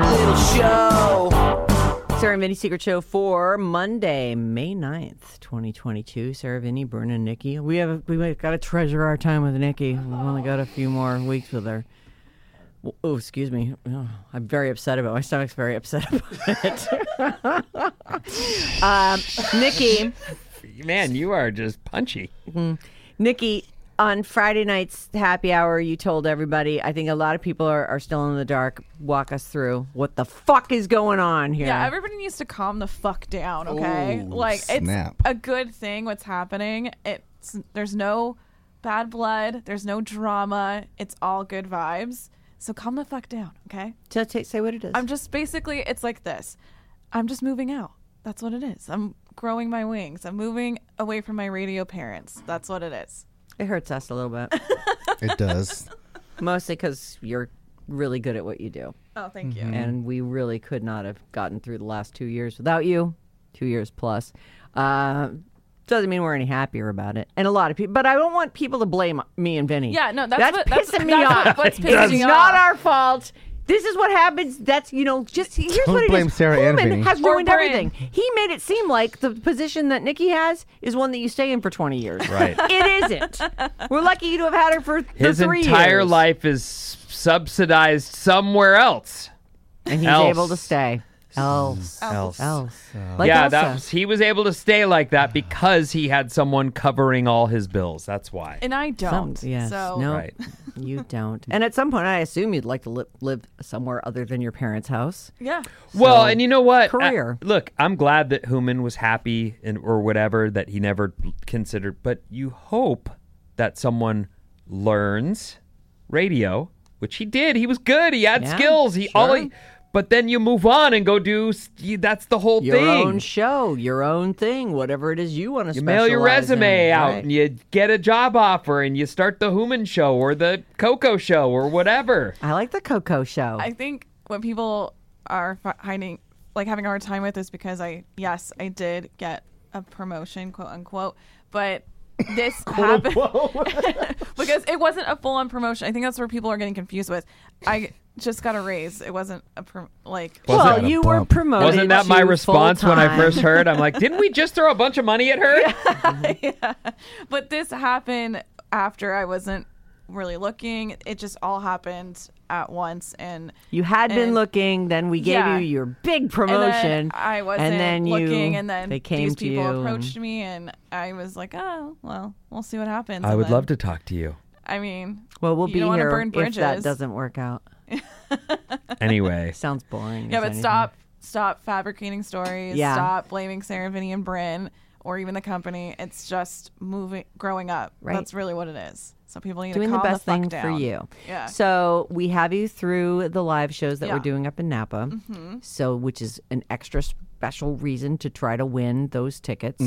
Secret little show. Sarah and Vinnie Secret Show for Monday, May 9th, 2022. Sarah, Vinnie, Bruna, and Nikki. We have we got to treasure our time with Nikki. We've only got a few more weeks with her. Oh, excuse me. Oh, I'm very upset about my stomach's very upset about it. um, Nikki, Man, you are just punchy. Nikki, on Friday night's happy hour, you told everybody. I think a lot of people are, are still in the dark. Walk us through what the fuck is going on here. Yeah, everybody needs to calm the fuck down, okay? Ooh, like snap. it's a good thing what's happening. It's there's no bad blood, there's no drama. It's all good vibes. So calm the fuck down, okay? So ta- say what it is. I'm just basically it's like this. I'm just moving out. That's what it is. I'm growing my wings. I'm moving away from my radio parents. That's what it is. It hurts us a little bit, It does. mostly because you're really good at what you do, Oh, thank you. and we really could not have gotten through the last two years without you. Two years plus. Uh, doesn't mean we're any happier about it, and a lot of people. But I don't want people to blame me and Vinnie. Yeah, no, that's that's what- that's- pissing me that's off. what's pissing it's you not off. our fault. This is what happens. That's you know, just here's Don't what it is. blame Sarah and Pullman has Or ruined Bryn. everything. He made it seem like the position that Nikki has is one that you stay in for 20 years. Right. It isn't. We're lucky to have had her for the His three entire years. life is subsidized somewhere else. and he's Else. able to stay. Else. Else. Else. Like yeah, Elsa. that was, he was able to stay like that because he had someone covering all his bills. That's why. And I don't. Some- yes. So no, Right. you don't. And at some point, I assume you'd like to li- live somewhere other than your parents' house. yeah. Well, So, and you know what? career. Uh, look, I'm glad that Human was happy and or whatever that he never considered, but you hope that someone learns radio, which he did. He was good. He had Yeah, skills. He all he, but then you move on and go do that's the whole Your thing. Your own show, your own thing, whatever it is you want to You mail your resume out Right. and you get a job offer and you start the Human show or the Coco show or whatever. I like the Coco show. I think what people are fi- finding, like having a hard time with, is because I, yes, I did get a promotion, quote unquote, but this happened because it wasn't a full-on promotion. I think that's where people are getting confused with. I just got a raise. It wasn't a prom- like. Was well, you were bump. promoted. Wasn't that my to response when I first heard? I'm like, didn't we just throw a bunch of money at her? But this happened after I wasn't really looking. It just all happened at once, and You had been looking, then we gave Yeah. you your big And promotion. then I wasn't and then you, looking, and then they came these to people you and- approached me, and I was like, "Oh, well, we'll see what happens." I And would then- love to talk to you. I mean, Well, we'll you be don't wanna here burn if that bridges. doesn't work out. Anyway, Sounds boring. yeah, but anything. stop, stop fabricating stories. Yeah. Stop blaming Sarah, Vinnie, and Bryn, or even the company. It's just moving, growing up. Right. That's really what it is. So people need doing to the calm best the fuck thing down. for you. Yeah. So we have you through the live shows that we're Mm-hmm. doing up in Napa. So which is an extra special reason to try to win those tickets.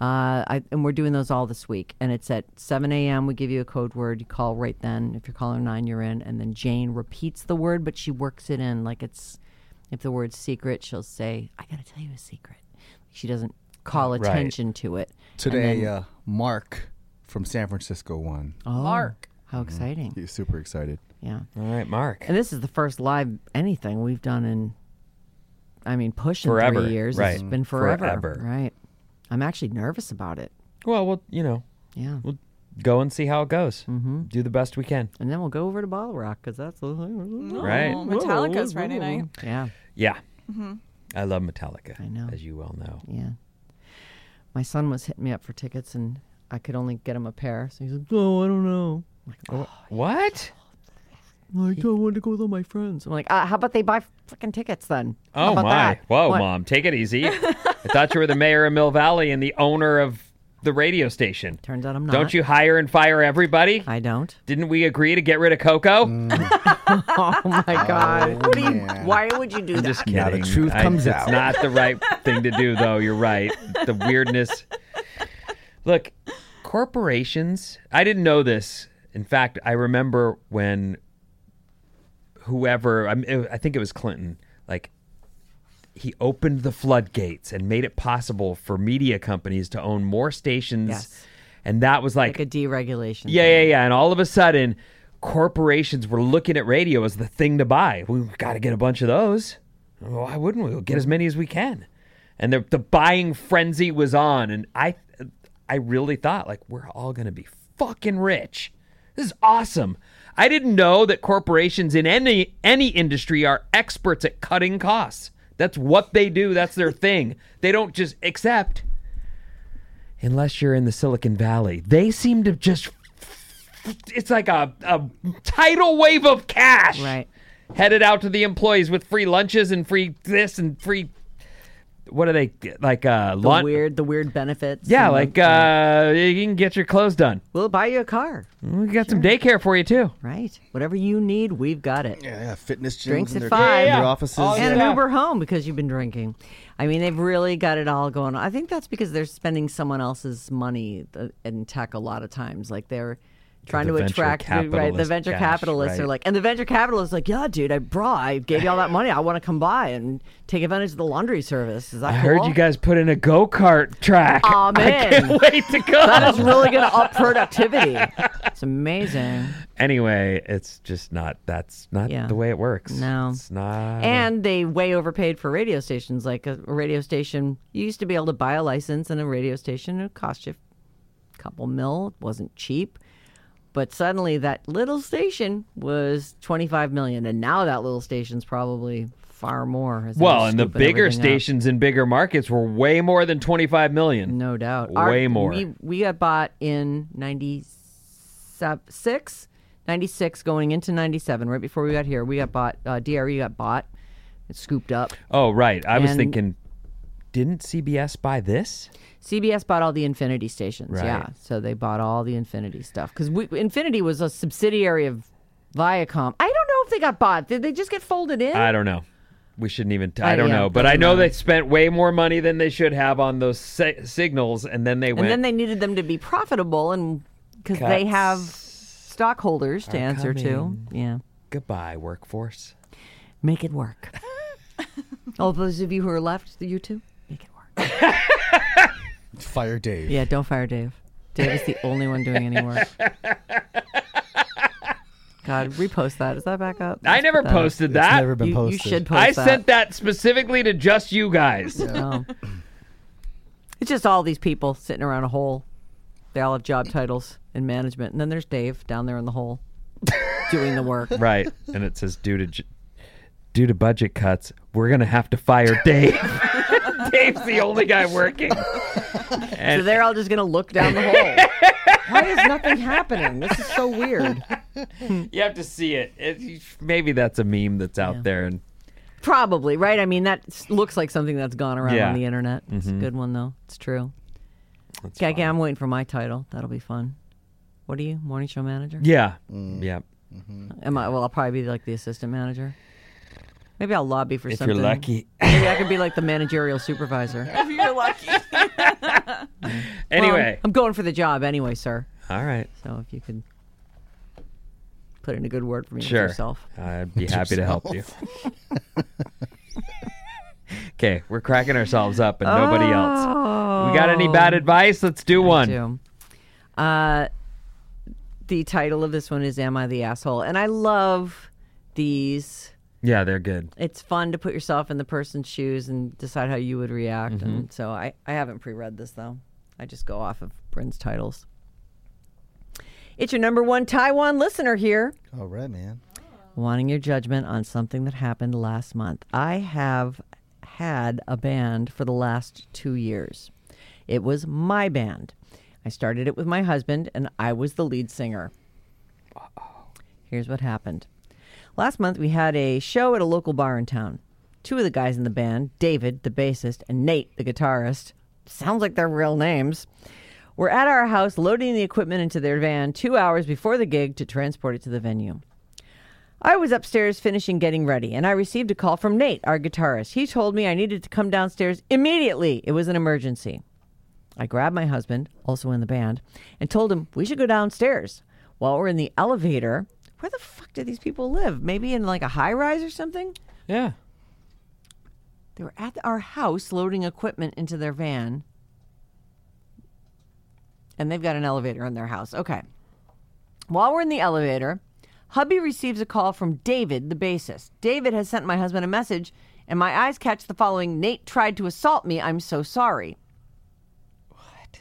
Uh, I, and we're doing those all this week. And it's at 7 a.m. We give you a code word. You call right then. If you're caller nine, you're in. And then Jane repeats the word, but she works it in like it's. If the word's secret, she'll say, "I got to tell you a secret." She doesn't call Right. attention to it. Today, then- uh, Mark from San Francisco won. oh, Mark. how exciting! He's super excited. Yeah. all right, Mark. And this is the first live anything we've done in, I mean, pushing Forever, three years. It's right. been forever. Forever. Right. I'm actually nervous about it. Well, we'll you know Yeah. we'll go and see how it goes. Mm-hmm. Do the best we can. And then we'll go over to BottleRock because that's the Right. Oh, Metallica's Friday night. Yeah. Yeah. I love Metallica. I know. as you well know. Yeah. My son was hitting me up for tickets, and I could only get him a pair. So he's like, "Oh, I don't know." I'm like, oh, What? Like, I want to go with all my friends. I'm like, ah, "How about they buy freaking tickets then?" How Oh about my! that? Whoa, What? mom, take it easy. I thought you were the mayor of Mill Valley and the owner of the radio station. Turns out I'm not. Don't you hire and fire everybody? I don't. Didn't we agree to get rid of Coco? Oh my god! what do you? man. Why would you do that? Just Now kidding. the truth I- comes it's out. not the right thing to do, though. You're right. The weirdness. Look, corporations. I didn't know this. In fact, I remember when whoever I'm- I think it was Clinton, like he opened the floodgates and made it possible for media companies to own more stations, Yes. and that was like a deregulation. yeah, thing. yeah, yeah. And all of a sudden, corporations were looking at radio as the thing to buy. We've got to get a bunch of those. Why wouldn't we? We'll get as many as we can. And the the buying frenzy was on, and I I really thought like we're all gonna be fucking rich. This is awesome. I didn't know that corporations in any any industry are experts at cutting costs. That's what they do. That's their thing. They don't just accept unless you're in the Silicon Valley. They seem to just it's like a, a tidal wave of cash Right. headed out to the employees with free lunches and free this and free what are they like uh The lunch weird, the weird benefits. yeah and the- like uh you can get your clothes done we'll buy you a car. we got some daycare for you too Right. Whatever you need, we've got it. Yeah, yeah, fitness gyms Drinks in at their, five. in Yeah, their yeah. offices. All and an Uber home because you've been drinking. I mean, they've really got it all going on. I think that's because they're spending someone else's money uh, in tech a lot of times. Like they're trying to attract the, right. The venture cash, capitalists are like, and the venture capitalists are like, yeah, dude, I brought, I gave you all that money. I want to come by and take advantage of the laundry service. Is that i heard you guys put in a go-kart track Aw, i can't wait to go That is really going to up productivity. It's amazing. anyway it's just not that's not Yeah. the way it works No. it's not And they way overpaid for radio stations. Like a, a radio station, you used to be able to buy a license and a radio station. It cost you a couple mil. It wasn't cheap. But suddenly that little station was 25 million. And now that little station's probably far more. well and the bigger everything up. stations in bigger markets were way more than 25 million No doubt. Way more. We, we got bought in 96, 96 going into 97, right before we got here. We got bought, uh, DRE got bought. It scooped up. oh right i was thinking didn't cbs buy this CBS bought all the Infinity stations. Right. Yeah, so they bought all the Infinity stuff because Infinity was a subsidiary of Viacom. I don't know if they got bought. Did they just get folded in? I don't know. We shouldn't even. T- I don't yeah, know, but I know they spent way more money than they should have on those si- signals, and then they went. and then they needed them to be profitable, and because they have stockholders to answer to. Yeah, Goodbye, workforce. make it work. all those of you who are left, you too, make it work. Fire Dave. Yeah, don't fire Dave. Dave is the only one doing any work. God, repost that. Is that back up? I Let's never put that up. posted It's that. never been You, you posted. should post I that. sent that specifically to just you guys. Oh. It's just all these people sitting around a hole. They all have job titles in management, and then there's Dave down there in the hole doing the work. right, and it says due to j- due to budget cuts, we're gonna have to fire Dave. Dave's the only guy working. So they're all just gonna look down the hole. Why is nothing happening? This is so weird. you have to see it. it. Maybe that's a meme that's out Yeah. there, and Probably right. I mean, that looks like something that's gone around Yeah. Mm-hmm. on the internet. It's a good one though. It's true. that's Okay, fine. I'm waiting for my title. That'll be fun. What are you, morning show manager? Yeah, yeah. Am I? Well, I'll probably be like the assistant manager. Maybe I'll lobby for If something. If you're lucky. Maybe I could be like the managerial supervisor. if you're lucky. Well, Anyway, I'm going for the job anyway, sir. all right. So if you could put in a good word for me Sure. yourself. I'd be happy to help you. okay, we're cracking ourselves up and nobody else. We got any bad advice? Let's do one. do. Uh, the title of this one is "Am I the Asshole?" and I love these. Yeah, they're good. It's fun to put yourself in the person's shoes and decide how you would react. Mm-hmm. And so I, I haven't pre-read this though. I just go off of Bryn's titles. It's your number one Taiwan listener here. All right, man. wanting your judgment on something that happened last month. I have had a band for the last two years. It was my band. I started it with my husband, and I was the lead singer. Here's what happened. Last month, we had a show at a local bar in town. Two of the guys in the band, David, the bassist, and Nate, the guitarist, sounds like their real names, were at our house loading the equipment into their van two hours before the gig to transport it to the venue. I was upstairs finishing getting ready, and I received a call from Nate, our guitarist. He told me I needed to come downstairs immediately. It was an emergency. I grabbed my husband, also in the band, and told him we should go downstairs. While we're in the elevator, where the fuck do these people live? Maybe in like a high rise or something? Yeah. They were at our house loading equipment into their van. And they've got an elevator in their house. Okay. While we're in the elevator, hubby receives a call from David, the bassist. David has sent my husband a message, and my eyes catch the following Nate tried to assault me. I'm so sorry. What?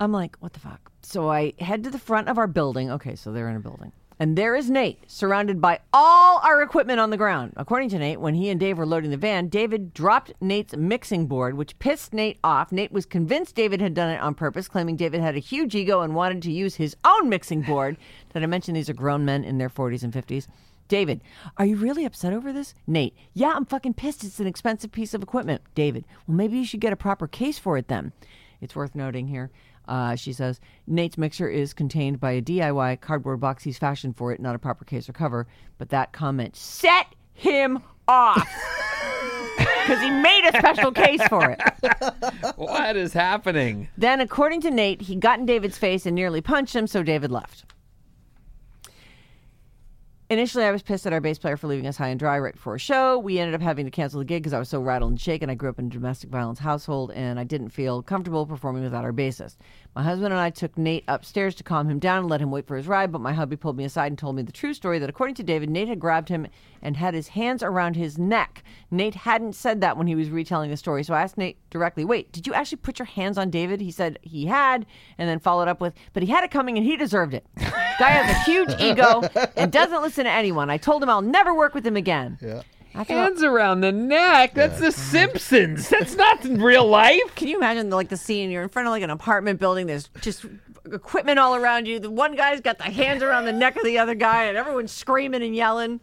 I'm like, what the fuck? So I head to the front of our building. Okay, so they're in a building. And there is Nate, surrounded by all our equipment on the ground. According to Nate, when he and Dave were loading the van, David dropped Nate's mixing board, which pissed Nate off. Nate was convinced David had done it on purpose, claiming David had a huge ego and wanted to use his own mixing board. Did I mention these are grown men in their 40s and 50s? David, are you really upset over this? Nate, yeah, I'm fucking pissed. It's an expensive piece of equipment. David, well, maybe you should get a proper case for it then. It's worth noting here. Uh, she says Nate's mixer is contained by a DIY cardboard box he's fashioned for it, not a proper case or cover. But that comment set him off because he made a special case for it. What is happening? Then, according to Nate, he got in David's face and nearly punched him, so David left. Initially, I was pissed at our bass player for leaving us high and dry right before a show. We ended up having to cancel the gig because I was so rattled and shaken. I grew up in a domestic violence household and I didn't feel comfortable performing without our bassist. My husband and I took Nate upstairs to calm him down and let him wait for his ride, but my hubby pulled me aside and told me the true story that according to David, Nate had grabbed him and had his hands around his neck. Nate hadn't said that when he was retelling the story, so I asked Nate directly, Wait, did you actually put your hands on David? He said he had, and then followed up with, But he had it coming and he deserved it. Guy has a huge ego and doesn't listen to anyone. I told him I'll never work with him again. Yeah. Hands around the neck. That's the Simpsons. That's not in real life. Can you imagine like the scene? You're in front of like an apartment building. There's just equipment all around you. The one guy's got the hands around the neck of the other guy, and everyone's screaming and yelling.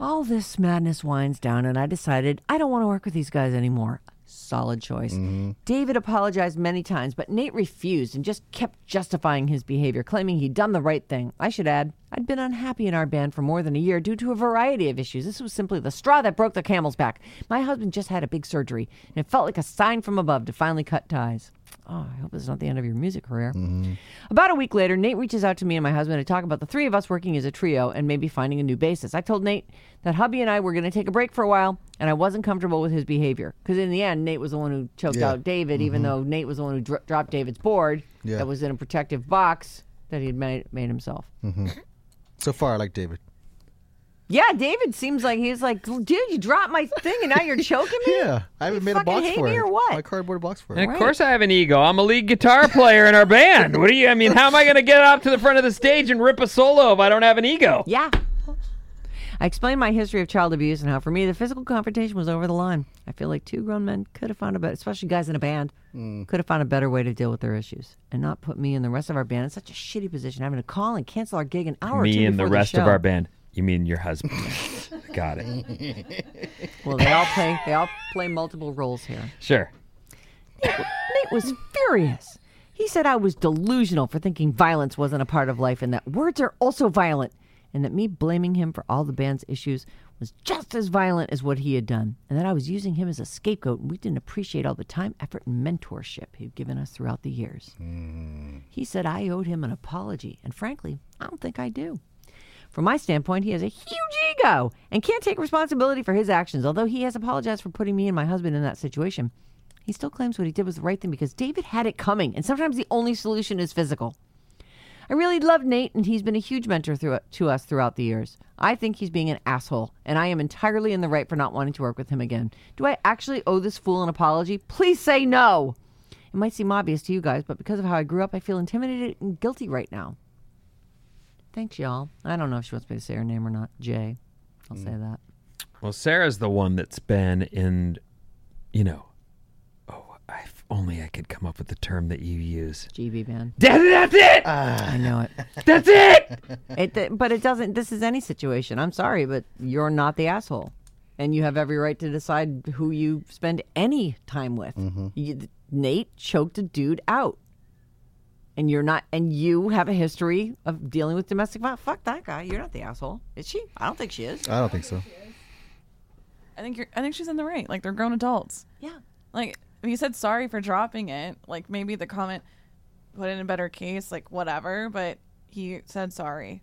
All this madness winds down, and I decided I don't want to work with these guys anymore. Solid choice. Mm-hmm. David apologized many times, but Nate refused and just kept justifying his behavior, claiming he'd done the right thing. I should add, I'd been unhappy in our band for more than a year due to a variety of issues. This was simply the straw that broke the camel's back. My husband just had a big surgery, and it felt like a sign from above to finally cut ties. Oh, I hope this is not the end of your music career. Mm-hmm. About a week later, Nate reaches out to me and my husband to talk about the three of us working as a trio and maybe finding a new bassist. I told Nate that hubby and I were going to take a break for a while, and I wasn't comfortable with his behavior. Because in the end, Nate was the one who choked Yeah. out David, even mm-hmm. though Nate was the one who dro- dropped David's board Yeah. that was in a protective box that he had made, made himself. Mm-hmm. So far, I like David. Yeah, David seems like he's like, dude, you dropped my thing and now you're choking me. Yeah, I haven't You made a box hate for me it. or what? My cardboard box for And it. of course, I have an ego. I'm a lead guitar player in our band. What do you? I mean, how am I going to get up to the front of the stage and rip a solo if I don't have an ego? Yeah. I explained my history of child abuse and how, for me, the physical confrontation was over the line. I feel like two grown men could have found a better, especially guys in a band, Mm. could have found a better way to deal with their issues and not put me and the rest of our band in such a shitty position, having to call and cancel our gig an hour or two Me and the before rest of our band. You mean your husband? Got it. Well, they all play. They all play multiple roles here. Sure. Nate was furious. He said I was delusional for thinking violence wasn't a part of life and that words are also violent, and that me blaming him for all the band's issues was just as violent as what he had done, and that I was using him as a scapegoat and we didn't appreciate all the time, effort, and mentorship he'd given us throughout the years. Hmm. He said I owed him an apology, and frankly, I don't think I do. From my standpoint, he has a huge ego and can't take responsibility for his actions. Although he has apologized for putting me and my husband in that situation, he still claims what he did was the right thing because David had it coming, and sometimes the only solution is physical. I really love Nate, and he's been a huge mentor through, to us throughout the years. I think he's being an asshole, and I am entirely in the right for not wanting to work with him again. Do I actually owe this fool an apology? Please say no. It might seem obvious to you guys, but because of how I grew up, I feel intimidated and guilty right now. Thanks, y'all. I don't know if she wants me to say her name or not. Jay. I'll mm. say that. Well, Sarah's the one that's been in, you know, oh, if only I could come up with the term that you use. GB man. That, that's it. Ah. I know it. that's it. It, th- but it doesn't. This is any situation. I'm sorry, but you're not the asshole, and you have every right to decide who you spend any time with. Mm-hmm. You, Nate choked a dude out, and you're not. And you have a history of dealing with domestic violence. Fuck that guy. You're not the asshole. Is she? I don't think she is. I don't think so. I think you're. I think she's in the right. Like they're grown adults. Yeah. Like if you said sorry for dropping it, like maybe the comment put in a better case, like whatever. But he said sorry.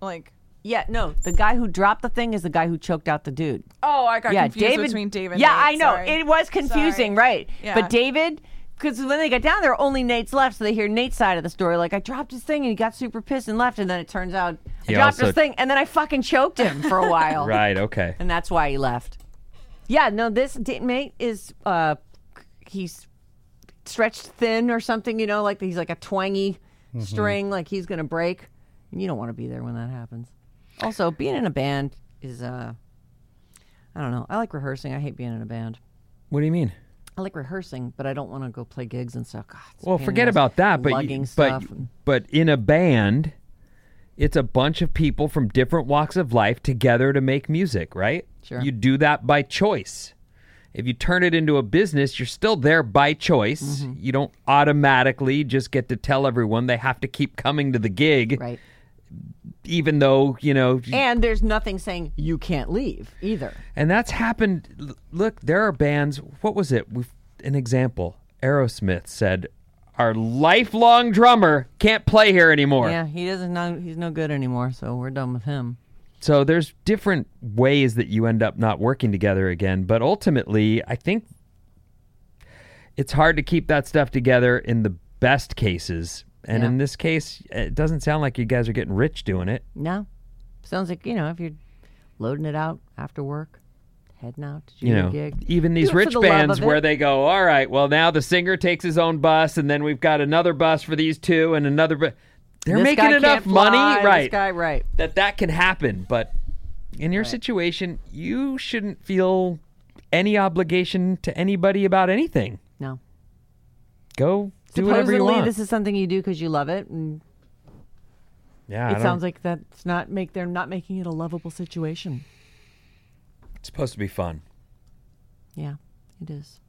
Like Yeah. No. The guy who dropped the thing is the guy who choked out the dude. oh, I got yeah, confused David. between David. and Yeah, Nate. I know Sorry. it was confusing, Sorry. right? Yeah. But David, because when they got down there, only Nate's left, so they hear Nate's side of the story. Like I dropped his thing and he got super pissed and left, and then it turns out He I dropped also- his thing and then I fucking choked him for a while, Right. Okay. and that's why he left. Yeah, no, this da- mate is uh, he's stretched thin or something, you know, like he's like a twangy Mm-hmm. string, like he's gonna break. And you don't want to be there when that happens. Also, being in a band is uh, I don't know. I like rehearsing. I hate being in a band. What do you mean? I like rehearsing, but I don't want to go play gigs and stuff. God, Well, forget about that. But you, but but in a band, it's a bunch of people from different walks of life together to make music, right? Sure. You do that by choice. If you turn it into a business, you're still there by choice. Mm-hmm. You don't automatically just get to tell everyone they have to keep coming to the gig, right. Even though you know. And there's nothing saying you can't leave either. And that's happened. Look, there are bands. What was it? We've, an example. Aerosmith said, "Our lifelong drummer can't play here anymore." Yeah, he doesn't know he's no good anymore, so we're done with him. So there's different ways that you end up not working together again, but ultimately, I think it's hard to keep that stuff together in the best cases. And Yeah. in this case, it doesn't sound like you guys are getting rich doing it. No, sounds like you know if you're loading it out after work, heading out to You know, gig. even these Do it for rich the bands where they go, all right, well, now the singer takes his own bus, and then we've got another bus for these two, and another. Bu- They're This making enough money, fly, this right? guy, right? that that can happen. But in your situation, you shouldn't feel any obligation to anybody about anything. No. Go do whatever you Supposedly, want. this is something you do because you love it, and yeah, I it don't- sounds like that's not make they're not making it a lovable situation. it's supposed to be fun. Yeah, it is.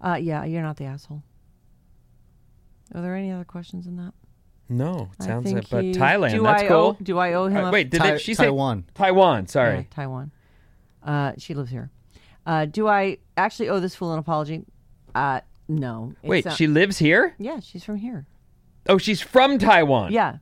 Uh, yeah, you're not the asshole. Are there any other questions in that? No, it I sounds think like, but he- Thailand, that's I cool. Owe, do I owe him? Uh, a- wait, did Tai- it, she say Taiwan. Taiwan? Sorry. Yeah, Taiwan. Uh, she lives here. Uh, do I actually owe this fool an apology? No. It's Wait, not- she lives here? Yeah, she's from here. Oh, she's from Taiwan. Yeah.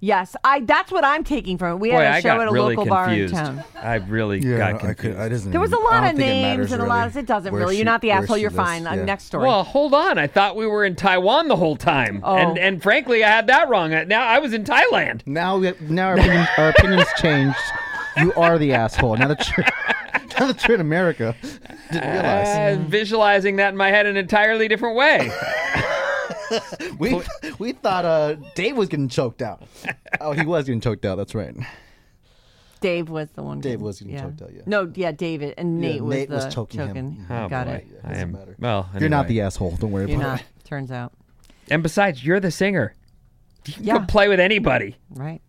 Yes, I. That's what I'm taking from it. We Boy, had a I show got at a really local bar in town. I really Yeah, got I confused. could. I doesn't. There was a even- I lot don't of think it names matters and a really lot of. It doesn't where really. she- You're not the where asshole. she You're lives. fine. Uh, Yeah. Next story. Well, hold on. I thought we were in Taiwan the whole time, Oh. and and frankly, I had that wrong. Now I was in Thailand. Now, we, now our, opinion, our opinions changed. You are the asshole. Now that you're, now that you're in America, didn't realize. Uh, visualizing that in my head an entirely different way. we we thought uh, Dave was getting choked out. Oh, he was getting choked out. That's right. Dave was the one. Dave getting- was getting choked out, yeah. No, yeah, David and Yeah, Nate was Nate the was choking him. Oh, Got boy. it. I Doesn't am. matter. Well, You're not the asshole. Don't worry You're about not. it. Turns out, And besides, you're the singer. You can Yeah. go play with anybody. right?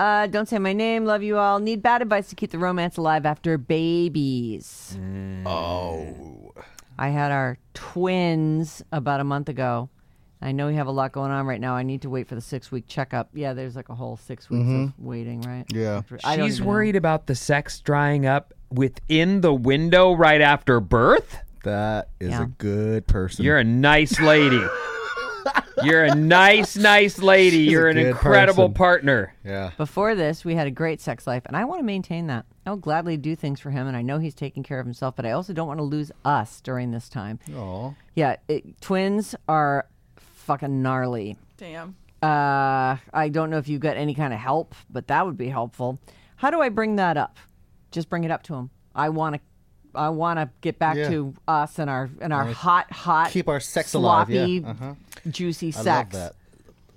Uh, don't say my name. Love you all. Need bad advice to keep the romance alive after babies. Oh. I had our twins about a month ago. I know we have a lot going on right now. I need to wait for the six week checkup. Yeah, there's like a whole six weeks of waiting, right? Yeah. I don't She's even know. worried about the sex drying up within the window right after birth. That is Yeah. a good person. You're a nice lady. You're a nice, nice lady. She's You're an incredible person. partner. yeah. Before this, we had a great sex life, and I want to maintain that. I'll gladly do things for him, and I know he's taking care of himself, but I also don't want to lose us during this time. Aw. Yeah, it, twins are fucking gnarly. Damn. Uh, I don't know if you've got any kind of help, but that would be helpful. How do I bring that up? Just bring it up to him. I want to. I want to get back Yeah. to us and our and our hot, hot, Keep our sex alive, yeah. Uh-huh. juicy I sex. love that.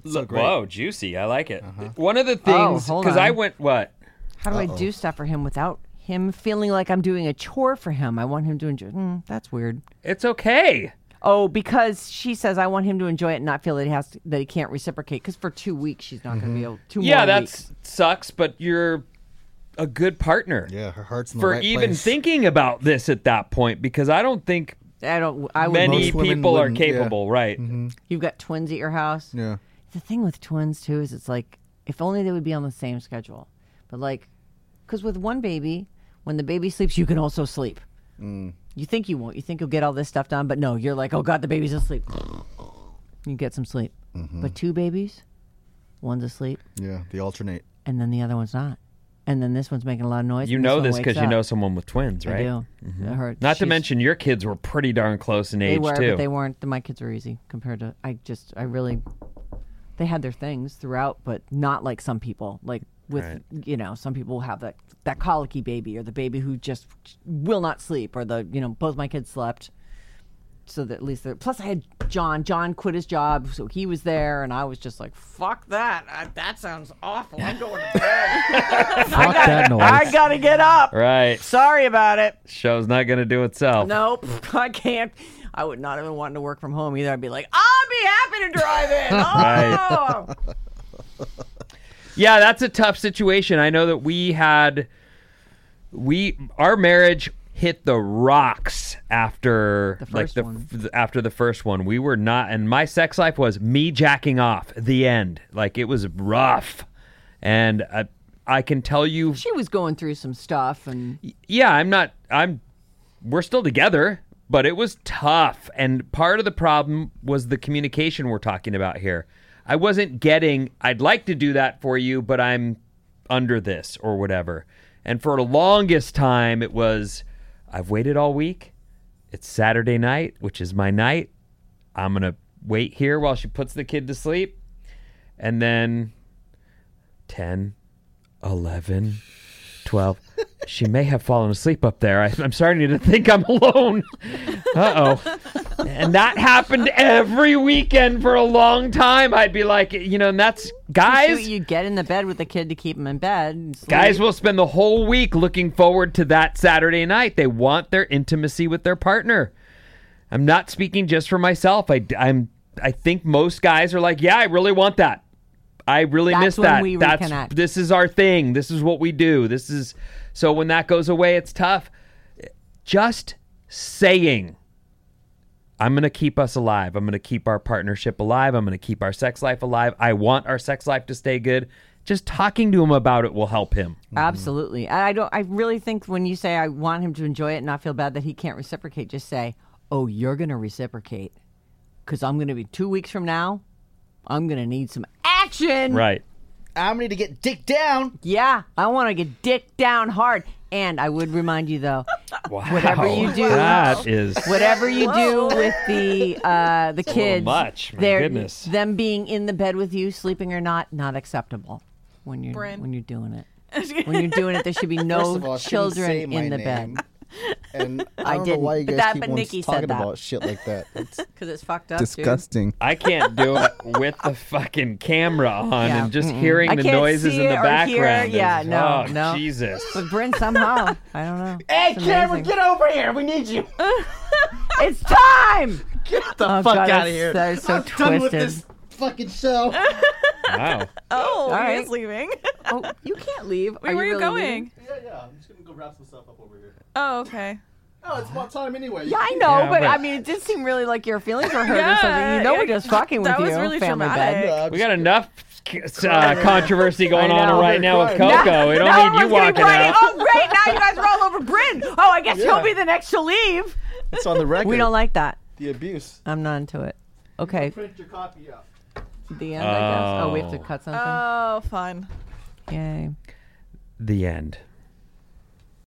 So Look, great. Whoa, juicy. I like it. One of the Oh, things, hold because I on. went, what? How do I do stuff for him without him feeling like I'm doing a chore for him? I want him to enjoy. Mm, that's weird. It's okay. Oh, because she says I want him to enjoy it and not feel that he has to, that he can't reciprocate. Because for two weeks she's not going to be able. Two Yeah, more that's weeks. sucks, but you're a good partner Yeah, her heart's in the for right even place. thinking about this at that point because I don't think I don't. I would. many Most women people are wouldn't, yeah. capable, right? Mm-hmm. You've got twins at your house. Yeah. The thing with twins too is it's like if only they would be on the same schedule, but like, because with one baby, when the baby sleeps, you can also sleep. Mm. You think you won't. You think you'll get all this stuff done, but no, you're like, oh god, the baby's asleep. You get some sleep, mm-hmm. but two babies, one's asleep, Yeah. The alternate. and then the other one's not, and then this one's making a lot of noise. You know this because you know someone with twins, right? I do. Mm-hmm. It hurt. Not to mention your kids were pretty darn close in they age were, too. but they weren't. My kids were easy compared to. I just, I really, they had their things throughout, but not like some people. Like with, Right. you know, some people have that that colicky baby or the baby who just will not sleep, or the, you know, both my kids slept. So that at least, they're, plus I had John. John quit his job, so he was there, and I was just like, "Fuck that! I, that sounds awful. I'm going to bed. Fuck that noise. I gotta get up. right. Sorry about it." Show's not going to do itself. Nope, I can't. I would not have been wanting to work from home either. I'd be like, I'll be happy to drive in. Oh. Right. Oh. Yeah, that's a tough situation. I know that we had we our marriage hit the rocks after The like first the one. f- after the first one. We were not and my sex life was me jacking off. The end. Like it was rough. And I, I can tell you she was going through some stuff, and yeah, I'm not. I'm. We're still together, but it was tough. And part of the problem was the communication we're talking about here. I wasn't getting. I'd like to do that for you, but I'm under this or whatever. And for the longest time, it was. I've waited all week. It's Saturday night, which is my night. I'm gonna wait here while she puts the kid to sleep, and then 10, 11, 12. She may have fallen asleep up there. I, I'm starting to think I'm alone. Uh oh. And that happened every weekend for a long time. I'd be like, you know, and that's guys. you get in the bed with the kid to keep him in bed. Guys will spend the whole week looking forward to that Saturday night. They want their intimacy with their partner. I'm not speaking just for myself. I, am I think most guys are like, yeah, I really want that. I really That's miss that. we That's reconnect. this is our thing. This is what we do. This is so when that goes away, it's tough. Just saying, I'm going to keep us alive. I'm going to keep our partnership alive. I'm going to keep our sex life alive. I want our sex life to stay good. Just talking to him about it will help him. Mm-hmm. Absolutely. I don't. I really think when you say I want him to enjoy it and not feel bad that he can't reciprocate, just say, "Oh, you're going to reciprocate," because I'm going to be two weeks from now. I'm going to need some action. Right. I'm going to get dick down. Yeah, I want to get dick down hard. And I would remind you though, Wow. Whatever you do- That is. whatever you do with the uh, the little kids, much, my they're- goodness. them being in the bed with you, sleeping or not, not acceptable when you're Bryn. when you're doing it. when you're doing it, there should be no all, children in the name. bed And I, I don't know didn't, why you but guys that- keep but on talking that. about shit like that. It's because it's fucked up. disgusting. I can't do it with the fucking camera on Yeah, and just mm-mm. hearing the noises in the it or hear background. Yeah, is- no, oh, no. Jesus. Dude. But Bryn somehow, I don't know. Hey, It's camera, amazing. get over here. We need you. It's time. Get the Oh, fuck God, out of here. that is so I'm done with twisted. this fucking show. Wow. Oh, All he right. is leaving. Oh, you can't leave. Wait, Are where are you really going? leaving? yeah, yeah. I'm just gonna go wrap some stuff up over here. Oh, okay. Oh, it's about time anyway. Yeah, I know, Yeah, but, but- I mean, it did seem really like your feelings were hurt or something. You know, yeah. we're just fucking with That you. was really family traumatic. bed. We got enough uh, controversy going I on right now with Crying. Coco. We don't Now need you everyone's walking getting out. Oh, great! Now you guys are all over Bryn. Oh, I guess Yeah. he'll be the next to leave. It's on the record. We don't like that. the abuse. I'm not into it. Okay, Print your copy out. The end. I guess. Oh, we have to Oh. cut something. Oh, fine. Yay. The end.